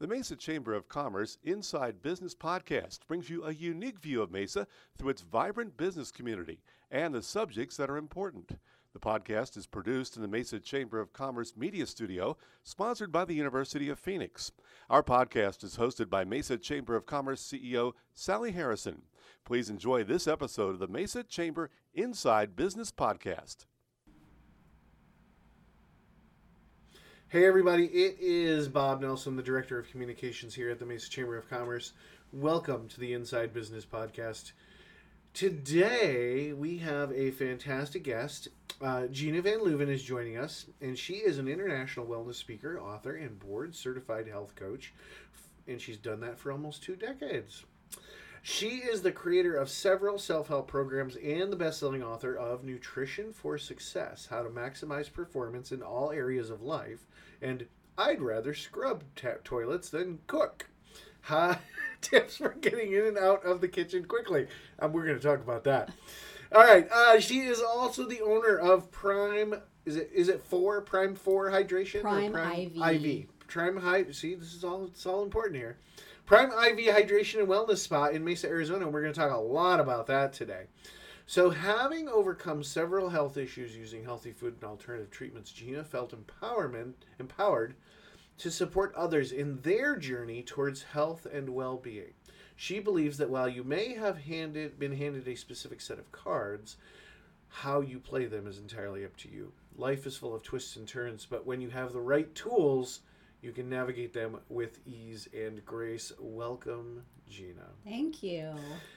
The Mesa Chamber of Commerce Inside Business Podcast brings you a unique view of Mesa through its vibrant business community and the subjects that are important. The podcast is produced in the Mesa Chamber of Commerce Media Studio, sponsored by the University of Phoenix. Our podcast is hosted by Mesa Chamber of Commerce CEO Sally Harrison. Please enjoy this episode of the Mesa Chamber Inside Business Podcast. Hey, everybody, it is Bob Nelson, the Director of Communications here at the Mesa Chamber of Commerce. Welcome to the Inside Business Podcast. Today, we have a fantastic guest. Uh, Gina Van Luven is joining us, and she is an international wellness speaker, author, and board certified health coach. And she's done that for almost two decades. She is the creator of several self help programs and the best selling author of Nutrition for Success How to Maximize Performance in All Areas of Life. And I'd rather scrub tap toilets than cook. Ha, tips for getting in and out of the kitchen quickly. Um, we're going to talk about that. All right. Uh, she is also the owner of Prime. Is it is it four Prime Four Hydration? or Prime IV. IV. Prime High. See, this is all it's all important here. Prime IV Hydration and Wellness Spa in Mesa, Arizona. We're going to talk a lot about that today. So, having overcome several health issues using healthy food and alternative treatments, Gina felt empowerment empowered to support others in their journey towards health and well-being. She believes that while you may have handed been handed a specific set of cards, how you play them is entirely up to you. Life is full of twists and turns, but when you have the right tools, you can navigate them with ease and grace. Welcome, Gina. Thank you.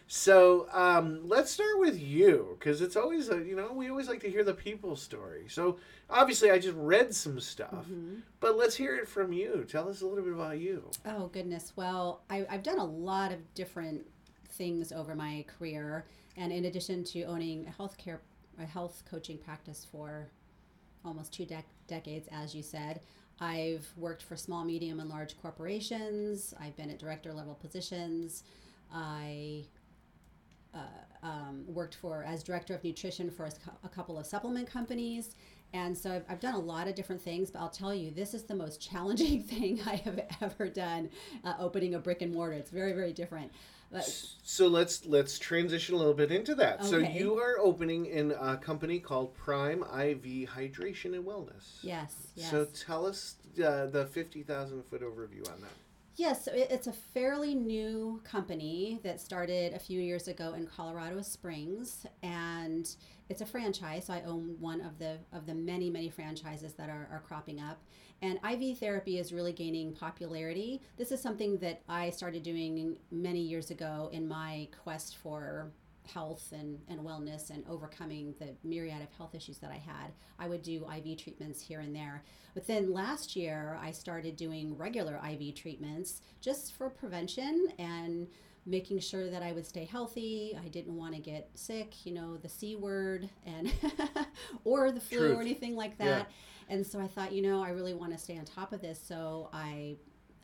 So um, let's start with you because it's always a you know we always like to hear the people story. So obviously I just read some stuff, Mhm. but let's hear it from you. Tell us a little bit about you. Oh, goodness. Well, I, I've done a lot of different things over my career. And in addition to owning a healthcare, a health coaching practice for almost two dec- decades, as you said, I've worked for small, medium, and large corporations. I've been at director level positions. I uh, um, worked for as director of nutrition for a, a couple of supplement companies. And so I've, I've done a lot of different things, but I'll tell you, this is the most challenging thing I have ever done. Uh, opening a brick and mortar, it's very, very different. So let's let's transition a little bit into that. So you are opening in a company called Prime IV Hydration and Wellness. yes, yes. So tell us uh, the fifty thousand foot overview on that. Yes, so it's a fairly new company that started a few years ago in Colorado Springs, and it's a franchise. So I own one of the of the many many franchises that are, are cropping up. And IV therapy is really gaining popularity. This is something that I started doing many years ago in my quest for health and, and wellness and overcoming the myriad of health issues that I had. I would do IV treatments here and there. But then last year, I started doing regular IV treatments just for prevention and making sure that I would stay healthy. I didn't want to get sick, you know, the C word and or the flu Truth. or anything like Yeah. And so I thought, you know, I really want to stay on top of this. So I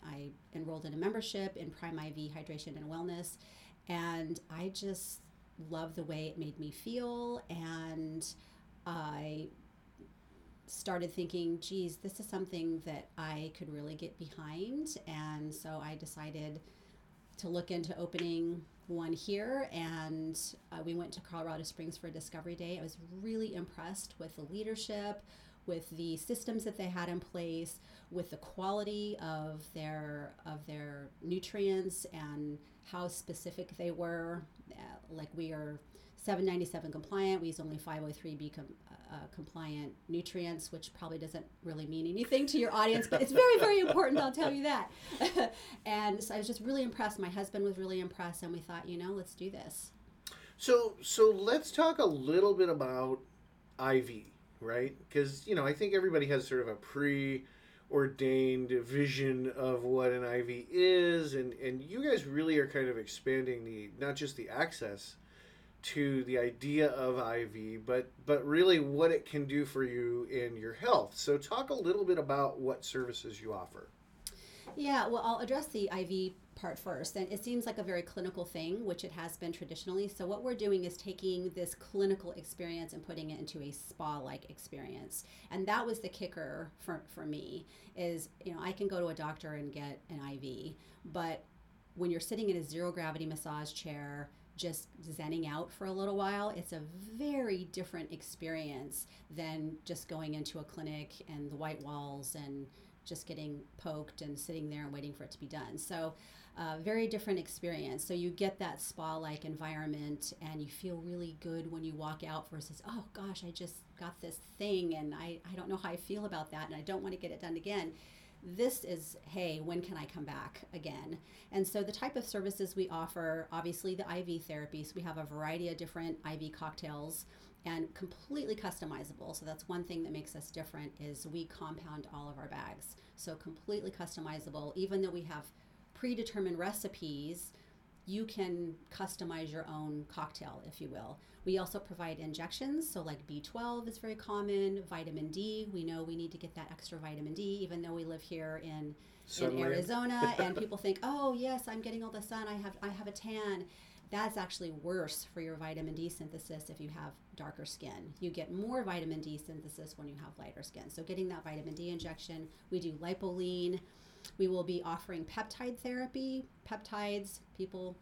I enrolled in a membership in Prime IV Hydration and Wellness and I just love the way it made me feel and I started thinking, geez, this is something that I could really get behind. And so I decided to look into opening one here. And uh, we went to Colorado Springs for a discovery day. I was really impressed with the leadership, with the systems that they had in place, with the quality of their of their nutrients and how specific they were. Uh, like we are 797 compliant. We use only 503B com- uh, compliant nutrients, which probably doesn't really mean anything to your audience, but it's very, very important. I'll tell you that. and so I was just really impressed. My husband was really impressed, and we thought, you know, let's do this. So so let's talk a little bit about IV, right? Because you know I think everybody has sort of a preordained vision of what an IV is, and and you guys really are kind of expanding the not just the access to the idea of IV, but but really what it can do for you in your health. So talk a little bit about what services you offer. Yeah, well, I'll address the IV part first. And it seems like a very clinical thing, which it has been traditionally. So, what we're doing is taking this clinical experience and putting it into a spa like experience. And that was the kicker for, for me is, you know, I can go to a doctor and get an IV, but when you're sitting in a zero gravity massage chair, just zenning out for a little while, it's a very different experience than just going into a clinic and the white walls and just getting poked and sitting there and waiting for it to be done. So, uh, very different experience. So, you get that spa like environment and you feel really good when you walk out versus, oh gosh, I just got this thing and I, I don't know how I feel about that and I don't want to get it done again. This is hey when can i come back again? And so the type of services we offer obviously the iv therapies we have a variety of different iv cocktails and completely customizable. So that's one thing that makes us different is we compound all of our bags. So completely customizable even though we have predetermined recipes you can customize your own cocktail, if you will. We also provide injections, so like B12 is very common, vitamin D. We know we need to get that extra vitamin D, even though we live here in, in Arizona, and people think, oh yes, I'm getting all the sun. I have I have a tan. That's actually worse for your vitamin D synthesis if you have darker skin. You get more vitamin D synthesis when you have lighter skin. So getting that vitamin D injection, we do lipoline we will be offering peptide therapy. Peptides, people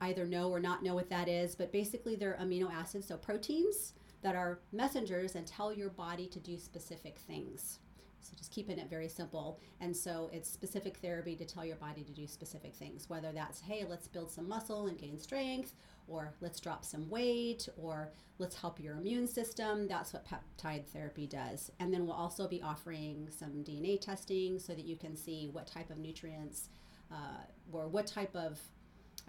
either know or not know what that is, but basically they're amino acids, so proteins that are messengers and tell your body to do specific things. So just keeping it very simple. And so it's specific therapy to tell your body to do specific things, whether that's, hey, let's build some muscle and gain strength, or let's drop some weight, or let's help your immune system. That's what peptide therapy does. And then we'll also be offering some DNA testing so that you can see what type of nutrients uh, or what type of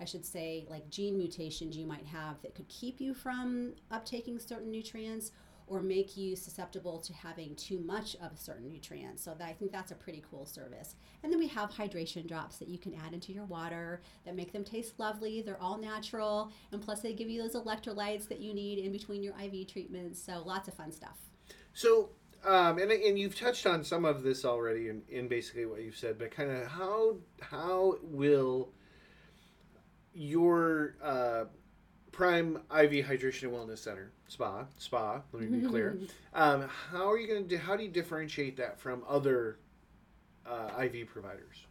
I should say, like gene mutations you might have that could keep you from uptaking certain nutrients or make you susceptible to having too much of a certain nutrient. So that, I think that's a pretty cool service. And then we have hydration drops that you can add into your water that make them taste lovely. They're all natural, and plus they give you those electrolytes that you need in between your IV treatments. So lots of fun stuff. So um, and, and you've touched on some of this already in, in basically what you've said, but kind of how how will your uh, Prime IV Hydration and Wellness Center, spa, spa. Let me be clear. um, how are you going to do? How do you differentiate that from other uh, IV providers?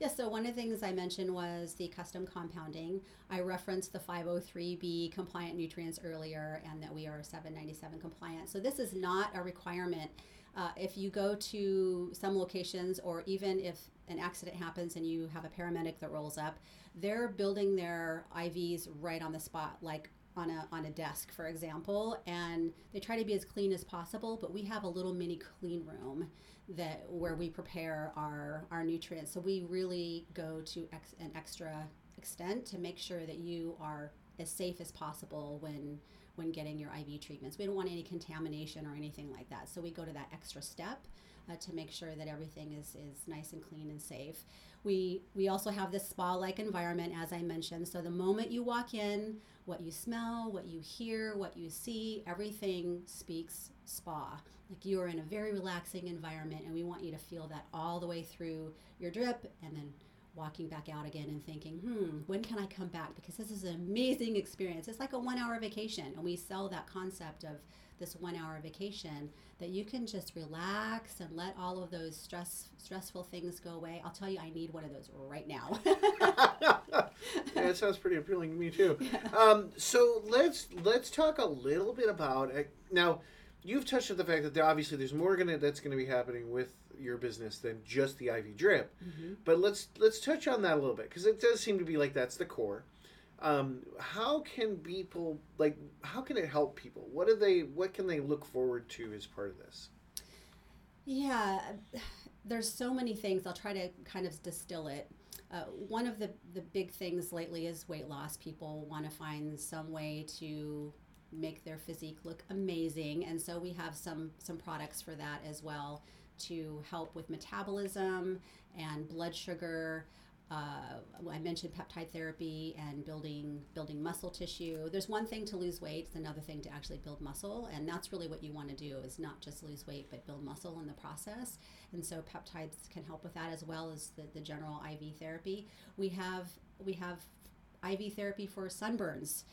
Yeah, so one of the things I mentioned was the custom compounding. I referenced the 503B compliant nutrients earlier and that we are 797 compliant. So this is not a requirement. Uh, if you go to some locations, or even if an accident happens and you have a paramedic that rolls up, they're building their IVs right on the spot, like on a on a desk, for example, and they try to be as clean as possible. But we have a little mini clean room that where we prepare our our nutrients. So we really go to ex, an extra extent to make sure that you are as safe as possible when when getting your IV treatments. We don't want any contamination or anything like that. So we go to that extra step uh, to make sure that everything is, is nice and clean and safe. We, we also have this spa like environment, as I mentioned. So the moment you walk in, what you smell, what you hear, what you see, everything speaks spa. Like you are in a very relaxing environment, and we want you to feel that all the way through your drip and then walking back out again and thinking, hmm, when can I come back? Because this is an amazing experience. It's like a one hour vacation, and we sell that concept of this one hour vacation that you can just relax and let all of those stress stressful things go away. I'll tell you, I need one of those right now. yeah, it sounds pretty appealing to me too. Yeah. Um, so let's let's talk a little bit about it. now. You've touched on the fact that there, obviously there's more gonna that's going to be happening with your business than just the IV drip. Mm-hmm. But let's let's touch on that a little bit because it does seem to be like that's the core. Um, how can people like how can it help people? What do they what can they look forward to as part of this? Yeah there's so many things. I'll try to kind of distill it. Uh, one of the, the big things lately is weight loss. People want to find some way to make their physique look amazing and so we have some some products for that as well to help with metabolism and blood sugar uh, I mentioned peptide therapy and building building muscle tissue. There's one thing to lose weight; it's another thing to actually build muscle, and that's really what you want to do is not just lose weight, but build muscle in the process. And so peptides can help with that as well as the, the general IV therapy. We have we have IV therapy for sunburns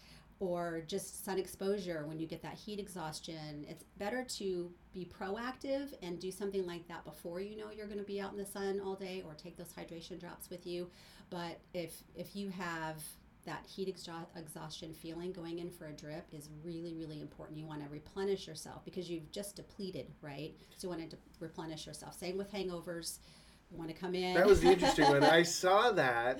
or just sun exposure when you get that heat exhaustion. It's better to be proactive and do something like that before you know you're going to be out in the sun all day or take those hydration drops with you. But if if you have that heat exhaustion feeling going in for a drip is really really important you want to replenish yourself because you've just depleted right so you want to de- replenish yourself same with hangovers want to come in. That was the interesting one. I saw that,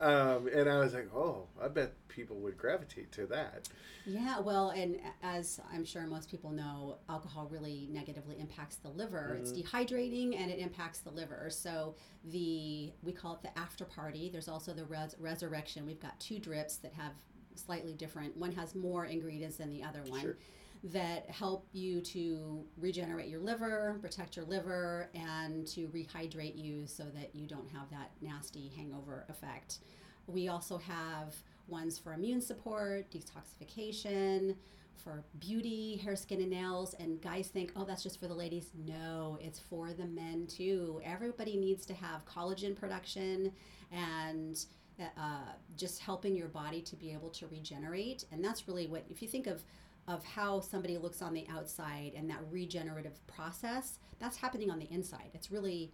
um, and I was like, "Oh, I bet people would gravitate to that." Yeah, well, and as I'm sure most people know, alcohol really negatively impacts the liver. Mm-hmm. It's dehydrating and it impacts the liver. So the we call it the after party. There's also the res- resurrection. We've got two drips that have slightly different. One has more ingredients than the other one. Sure that help you to regenerate your liver, protect your liver, and to rehydrate you so that you don't have that nasty hangover effect. We also have ones for immune support, detoxification, for beauty, hair, skin, and nails. And guys think, oh, that's just for the ladies. No, it's for the men too. Everybody needs to have collagen production and uh, just helping your body to be able to regenerate. And that's really what, if you think of of how somebody looks on the outside and that regenerative process that's happening on the inside. It's really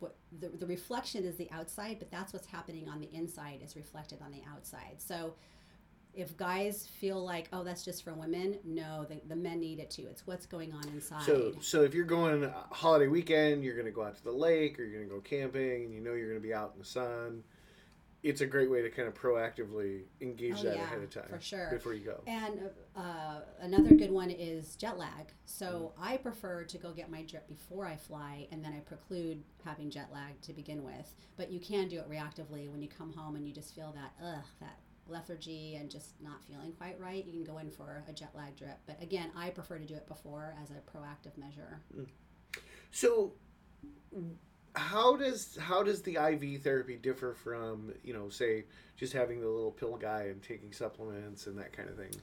what the, the reflection is the outside but that's what's happening on the inside is reflected on the outside. So if guys feel like oh that's just for women no the, the men need it too. It's what's going on inside. So so if you're going uh, holiday weekend you're going to go out to the lake or you're going to go camping and you know you're going to be out in the sun it's a great way to kind of proactively engage oh, that yeah, ahead of time for sure. before you go. And uh, another good one is jet lag. So mm. i prefer to go get my jet before i fly and then i preclude having jet lag to begin with. But you can do it reactively when you come home and you just feel that ugh that lethargy and just not feeling quite right. You can go in for a jet lag drip. But again i prefer to do it before as a proactive measure. Mm. so how does how does the IV therapy differ from you know say just having the little pill guy and taking supplements and that kind of thing?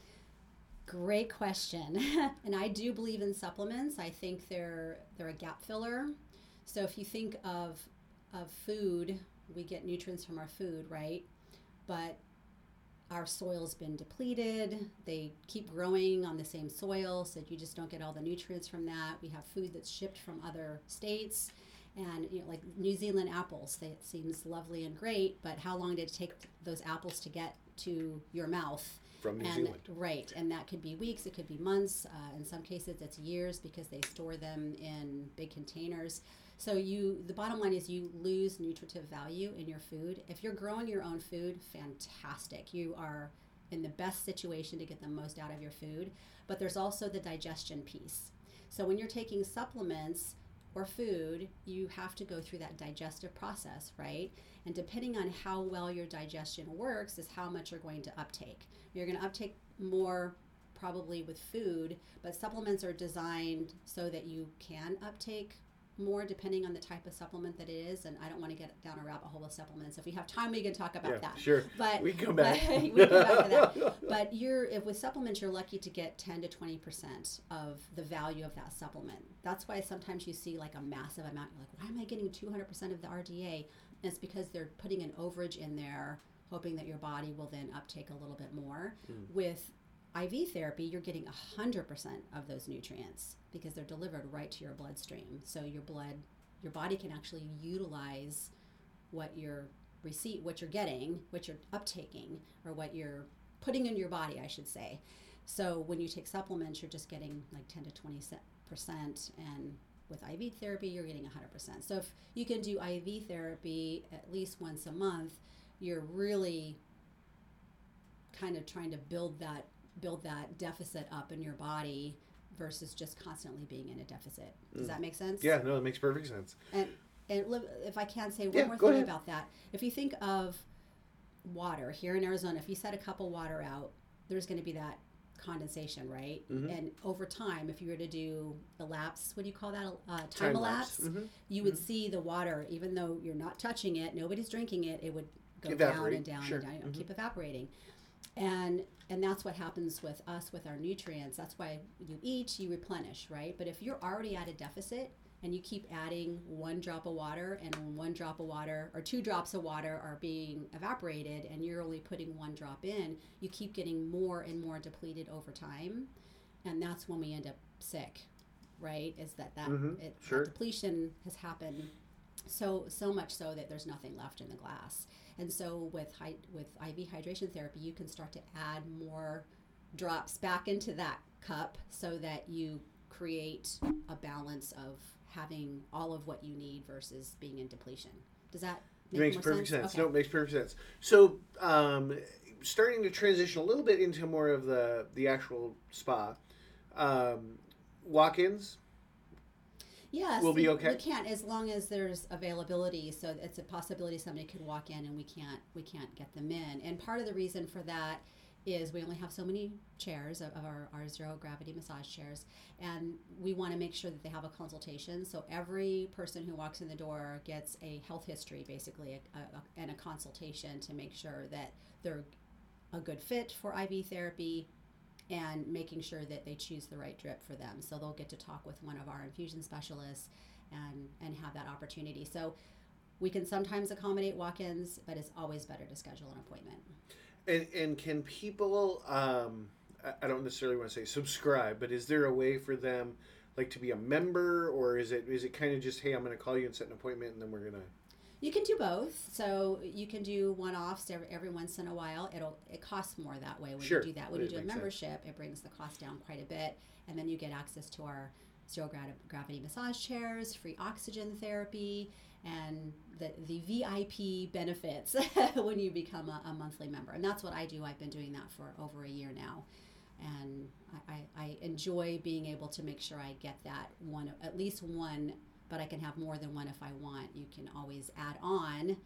Great question, and I do believe in supplements. I think they're they're a gap filler. So if you think of of food, we get nutrients from our food, right? But our soil's been depleted. They keep growing on the same soil, so you just don't get all the nutrients from that. We have food that's shipped from other states and you know like New Zealand apples. They, it seems lovely and great, but how long did it take those apples to get to your mouth? From New and, Zealand, right? And that could be weeks, it could be months. Uh, in some cases, it's years because they store them in big containers. So you, the bottom line is you lose nutritive value in your food. If you're growing your own food, fantastic. You are in the best situation to get the most out of your food. But there's also the digestion piece. So when you're taking supplements, or food, you have to go through that digestive process, right? And depending on how well your digestion works, is how much you're going to uptake. You're going to uptake more probably with food, but supplements are designed so that you can uptake more depending on the type of supplement that it is. And I don't want to get down a rabbit hole with supplements. If we have time, we can talk about yeah, that. Sure. But we come back. we come back to that. But you're if with supplements, you're lucky to get 10 to 20 percent of the value of that supplement. That's why sometimes you see like a massive amount. You're like, why am I getting 200 percent of the RDA? And it's because they're putting an overage in there, hoping that your body will then uptake a little bit more. Mm. With IV therapy, you're getting 100% of those nutrients because they're delivered right to your bloodstream. So your blood, your body can actually utilize what you're receipt, what you're getting, what you're uptaking, or what you're putting in your body, I should say. So when you take supplements, you're just getting like 10 to 20 percent, and with IV therapy, you're getting 100%. So if you can do IV therapy at least once a month, you're really kind of trying to build that build that deficit up in your body versus just constantly being in a deficit. Does mm. that make sense? Yeah, no, it makes perfect sense. And, and if I can say one yeah, more thing ahead. about that, if you think of water here in Arizona, if you set a cup of water out, there's going to be that condensation, right? Mhm. And over time, if you were to do the lapse, what do you call that? Uh, time, Time elapse. lapse. Mhm. You would see the water, even though you're not touching it, nobody's drinking it, it would go Evaporate, down and down sure. and down, you know, Mhm. keep evaporating. And and that's what happens with us with our nutrients. That's why you eat, you replenish, right? But if you're already at a deficit and you keep adding one drop of water and one drop of water or two drops of water are being evaporated and you're only putting one drop in, you keep getting more and more depleted over time. And that's when we end up sick, right? Is that that, Mhm, it, sure. that depletion has happened so so much so that there's nothing left in the glass. And so with hy- with IV hydration therapy, you can start to add more drops back into that cup so that you create a balance of having all of what you need versus being in depletion. Does that It make makes perfect sense. sense? No, it makes perfect sense. So, um, starting to transition a little bit into more of the the actual spa, um, walk-ins. Yes, We'll be okay? We can't as long as there's availability. So it's a possibility somebody could walk in and we can't we can't get them in. And part of the reason for that is we only have so many chairs of, our, our zero gravity massage chairs and we want to make sure that they have a consultation so every person who walks in the door gets a health history basically a, a- and a consultation to make sure that they're a good fit for iv therapy and making sure that they choose the right drip for them. So they'll get to talk with one of our infusion specialists and and have that opportunity. So we can sometimes accommodate walk-ins, but it's always better to schedule an appointment. And and can people? Um, I- don't necessarily want to say subscribe, but is there a way for them, like, to be a member, or is it is it kind of just hey, I'm going to call you and set an appointment, and then we're gonna. You can do both. So you can do one-offs every, every once in a while. It'll it costs more that way when Sure. you do that. When It you do a makes sense. membership, it brings the cost down quite a bit, and then you get access to our zero gravity massage chairs, free oxygen therapy, and the the VIP benefits when you become a, a monthly member. And that's what I do. I've been doing that for over a year now. And I, I, I enjoy being able to make sure I get that one, at least one but I can have more than one if I want. You can always add on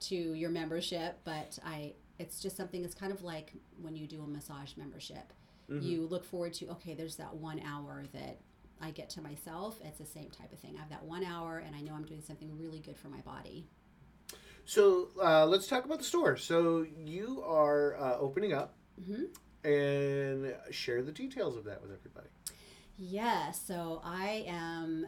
to your membership, but I it's just something that's kind of like when you do a massage membership. Mhm. You look forward to okay, there's that one hour that I get to myself. It's the same type of thing. I have that one hour, and I know I'm doing something really good for my body. So uh, let's talk about the store. So you are uh, opening up, hmm and share the details of that with everybody. Yes, so I am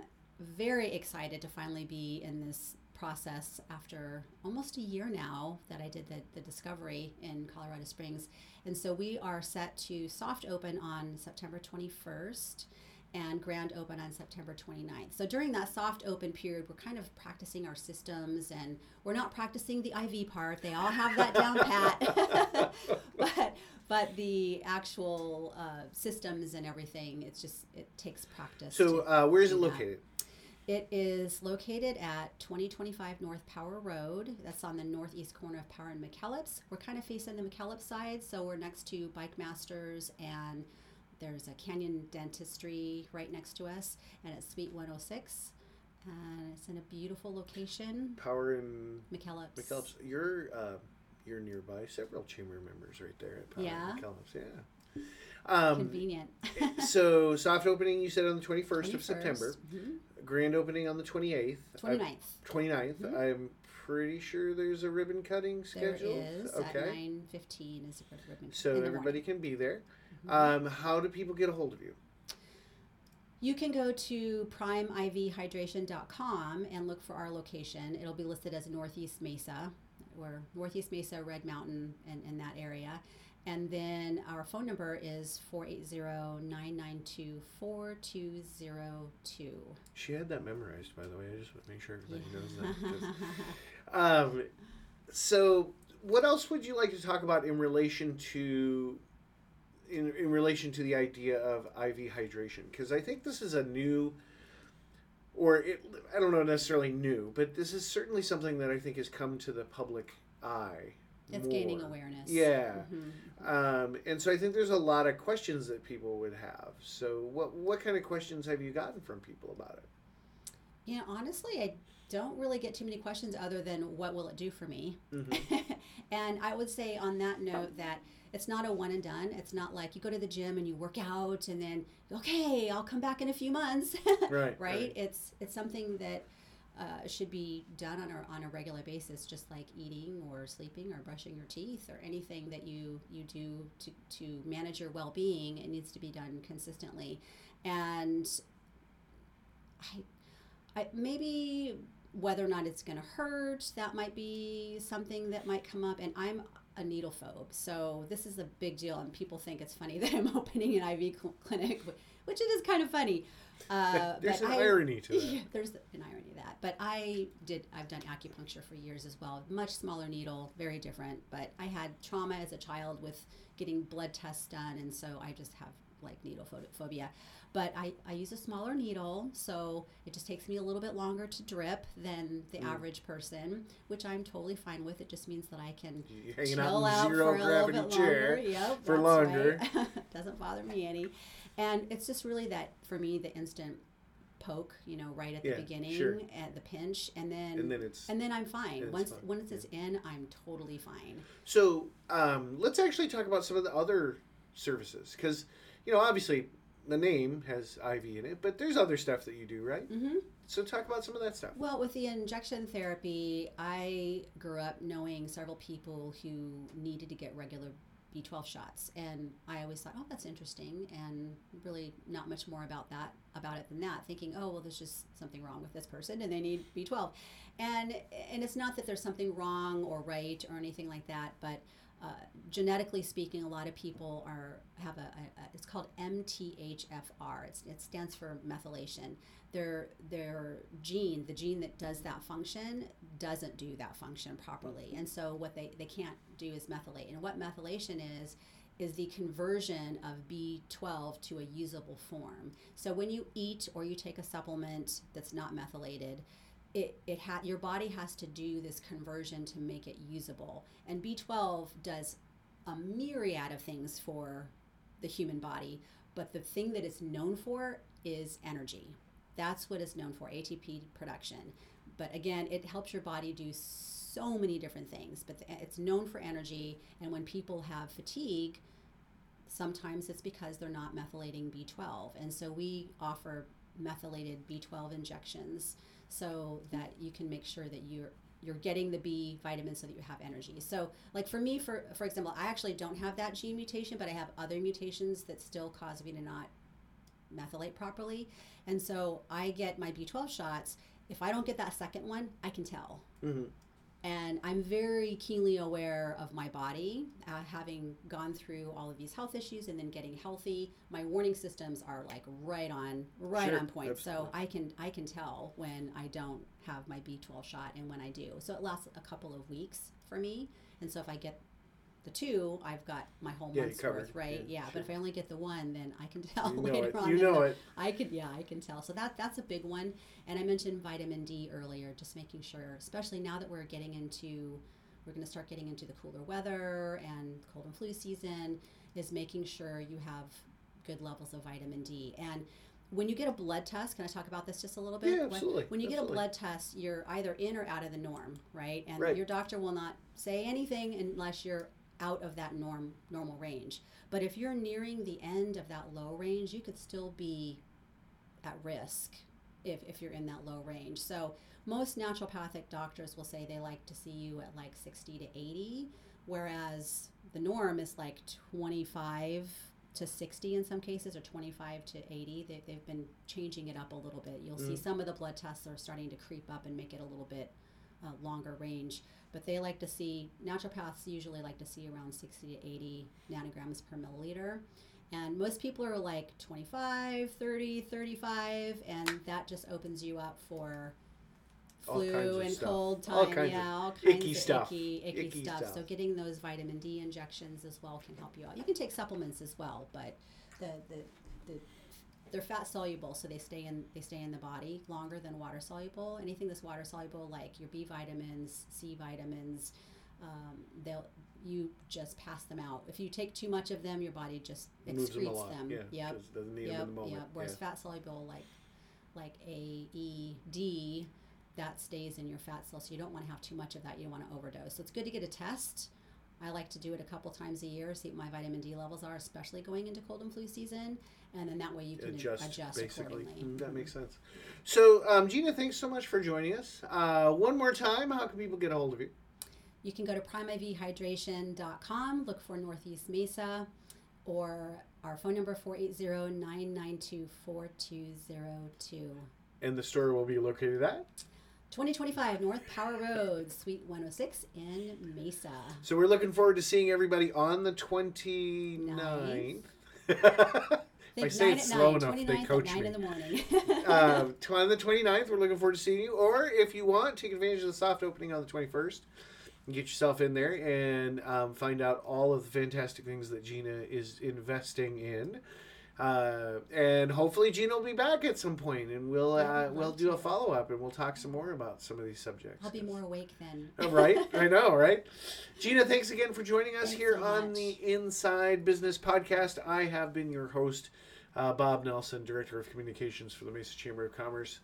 very excited to finally be in this process after almost a year now that I did the, the discovery in Colorado Springs. And so we are set to soft open on September 21st and grand open on September 29th. So during that soft open period, we're kind of practicing our systems and we're not practicing the IV part. They all have that down pat. but but the actual uh, systems and everything, it's just it takes practice. So uh, where is it located? that. It is located at 2025 North Power Road. That's on the northeast corner of Power and McKellips. We're kind of facing the McKellips side, so we're next to Bike Masters and there's a Canyon Dentistry right next to us, and it's Suite 106. And it's in a beautiful location, Power and McKellips. McKellips. You're uh, you're nearby several chamber members right there at Power Yeah. and McKellips. Yeah. Um, Convenient. so soft opening you said on the 21st of 21st. September. Mhm. Grand opening on the 28th. 29th. 29th. Mhm. I'm pretty sure there's a ribbon cutting There scheduled. is at okay. 9:15 is the ribbon. So everybody morning. can be there. Mhm. Um, how do people get a hold of you? You can go to primeivhydration.com and look for our location. It'll be listed as Northeast Mesa. We're Northeast Mesa, Red Mountain, and in that area. And then our phone number is 480-992-4202. She had that memorized, by the way. I just want to make sure everybody knows that. Um, so, what else would you like to talk about in relation to in, in relation to the idea of IV hydration? Because I think this is a new, or it, I don't know necessarily new, but this is certainly something that I think has come to the public eye. It's gaining awareness. Yeah. Mhm. Um, and so I think there's a lot of questions that people would have. So, what what kind of questions have you gotten from people about it? You know, honestly, I don't really get too many questions other than what will it do for me. Mm-hmm. and I would say on that note that it's not a one and done. It's not like you go to the gym and you work out and then okay, I'll come back in a few months. Right, right. right. It's it's something that uh, should be done on a, on a regular basis, just like eating or sleeping or brushing your teeth or anything that you, you do to, to manage your well being. It needs to be done consistently. And I, I maybe whether or not it's going to hurt, that might be something that might come up. And I'm a needle phobe, so this is a big deal. And people think it's funny that I'm opening an IV cl- clinic, which it is kind of funny. Uh, There's an I- irony to that. yeah, there's an irony to that. But I did. I've done acupuncture for years as well. Much smaller needle, very different. But I had trauma as a child with getting blood tests done, and so I just have like needle pho- phobia. But I, I use a smaller needle, so it just takes me a little bit longer to drip than the Mm. average person, which I'm totally fine with. It just means that I can hanging chill out in zero for a little bit chair. longer. Yep, for longer. right. Doesn't bother me any. And it's just really that for me the instant poke, you know, right at the Yeah, beginning sure. at the pinch, and then And then it's and then I'm fine. Once fine, once it's in, I'm totally fine. So um, let's actually talk about some of the other services because you know obviously the name has IV in it, but there's other stuff that you do, right? hmm So talk about some of that stuff. Well, with the injection therapy, I grew up knowing several people who needed to get regular B12 shots, and I always thought, oh, that's interesting, and really not much more about that about it than that. Thinking, oh, well, there's just something wrong with this person, and they need B12, and and it's not that there's something wrong or right or anything like that, but uh, genetically speaking, a lot of people are have a, a, it's called MTHFR. It's, it stands for methylation. Their their gene, the gene that does that function, doesn't do that function properly, and so what they they can't do is methylate. And what methylation is is the conversion of B12 to a usable form. So when you eat or you take a supplement that's not methylated, it, it ha- your body has to do this conversion to make it usable. And B12 does a myriad of things for the human body, but the thing that it's known for is energy. That's what it's known for, ATP production. But again, it helps your body do so many different things, but it's known for energy. And when people have fatigue, sometimes it's because they're not methylating B12. And so we offer methylated B12 injections so that you can make sure that you're you're getting the B vitamin so that you have energy. So like for me for for example, I actually don't have that gene mutation, but I have other mutations that still cause me to not methylate properly. And so I get my B12 shots. If I don't get that second one, I can tell. Mhm. And I'm very keenly aware of my body, uh, having gone through all of these health issues and then getting healthy. My warning systems are like right on, right Sure, on point. So. I can I can tell when I don't have my B12 shot and when I do. So it lasts a couple of weeks for me. And so if I get the two, I've got my whole Yeah, month's worth, right? Yeah, Yeah. sure. But if I only get the one, then I can tell You know later it. on. You know it. I could, yeah, I can tell. So that that's a big one. And I mentioned vitamin D earlier, just making sure, especially now that we're getting into, we're going to start getting into the cooler weather and cold and flu season, is making sure you have good levels of vitamin D. And when you get a blood test, can I talk about this just a little bit? Yeah, When- absolutely, When you get a blood test, you're either in or out of the norm, right? And Right. your doctor will not say anything unless you're out of that norm normal range. But if you're nearing the end of that low range, you could still be at risk if, if you're in that low range. So most naturopathic doctors will say they like to see you at like 60 to 80, whereas the norm is like 25 to 60 in some cases or 25 to 80. They, they've been changing it up a little bit. You'll see Mm. some of the blood tests are starting to creep up and make it a little bit uh, longer range. But they like to see, naturopaths usually like to see around 60 to 80 nanograms per milliliter. And most people are like 25, 30, 35, and that just opens you up for flu and stuff. cold time. All kinds yeah, all kinds icky of stuff. icky, icky, Icky stuff. stuff. So getting those vitamin D injections as well can help you out. You can take supplements as well, but the the, the they're fat soluble, so they stay in they stay in the body longer than water soluble. Anything that's water soluble, like your B vitamins, C vitamins, um, they'll you just pass them out. If you take too much of them, your body just Moves them excretes them. Yeah. Yep. doesn't need them Yep, in the moment. yep. Whereas yeah. fat soluble like like A, E, D, that stays in your fat cells. So you don't want to have too much of that. You don't want to overdose. So it's good to get a test. I like to do it a couple times a year, see what my vitamin D levels are, especially going into cold and flu season, and then that way you can adjust, adjust, basically. accordingly. Mm, That makes sense. So, um, Gina, thanks so much for joining us. Uh, one more time, how can people get a hold of you? You can go to primeivhydration.com, look for Northeast Mesa, or our phone number 480-992-4202. And the store will be located at? 2025 North Power Road, Suite 106 in Mesa. So we're looking forward to seeing everybody on the 29th. if I say it slow nine, enough, they 29th coach at 9 me. in the morning. uh, on the 29th, we're looking forward to seeing you. Or if you want, take advantage of the soft opening on the 21st. and Get yourself in there and um, find out all of the fantastic things that Gina is investing in. Uh, and hopefully Gina will be back at some point, and we'll uh, we'll do a follow up, and we'll talk some more about some of these subjects. I'll be more awake then. Oh, right? I know, right? Gina, thanks again for joining us Thanks here so on the Inside Business Podcast. I have been your host, uh, Bob Nelson, Director of Communications for the Mesa Chamber of Commerce.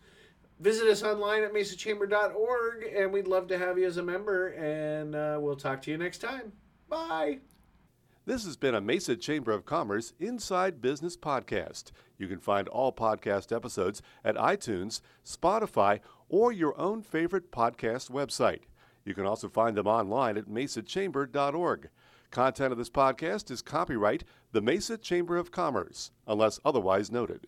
Visit us online at mesachamber.org, and we'd love to have you as a member, and uh, we'll talk to you next time. Bye. This has been a Mesa Chamber of Commerce Inside Business Podcast. You can find all podcast episodes at iTunes, Spotify, or your own favorite podcast website. You can also find them online at mesachamber.org. Content of this podcast is copyright the Mesa Chamber of Commerce, unless otherwise noted.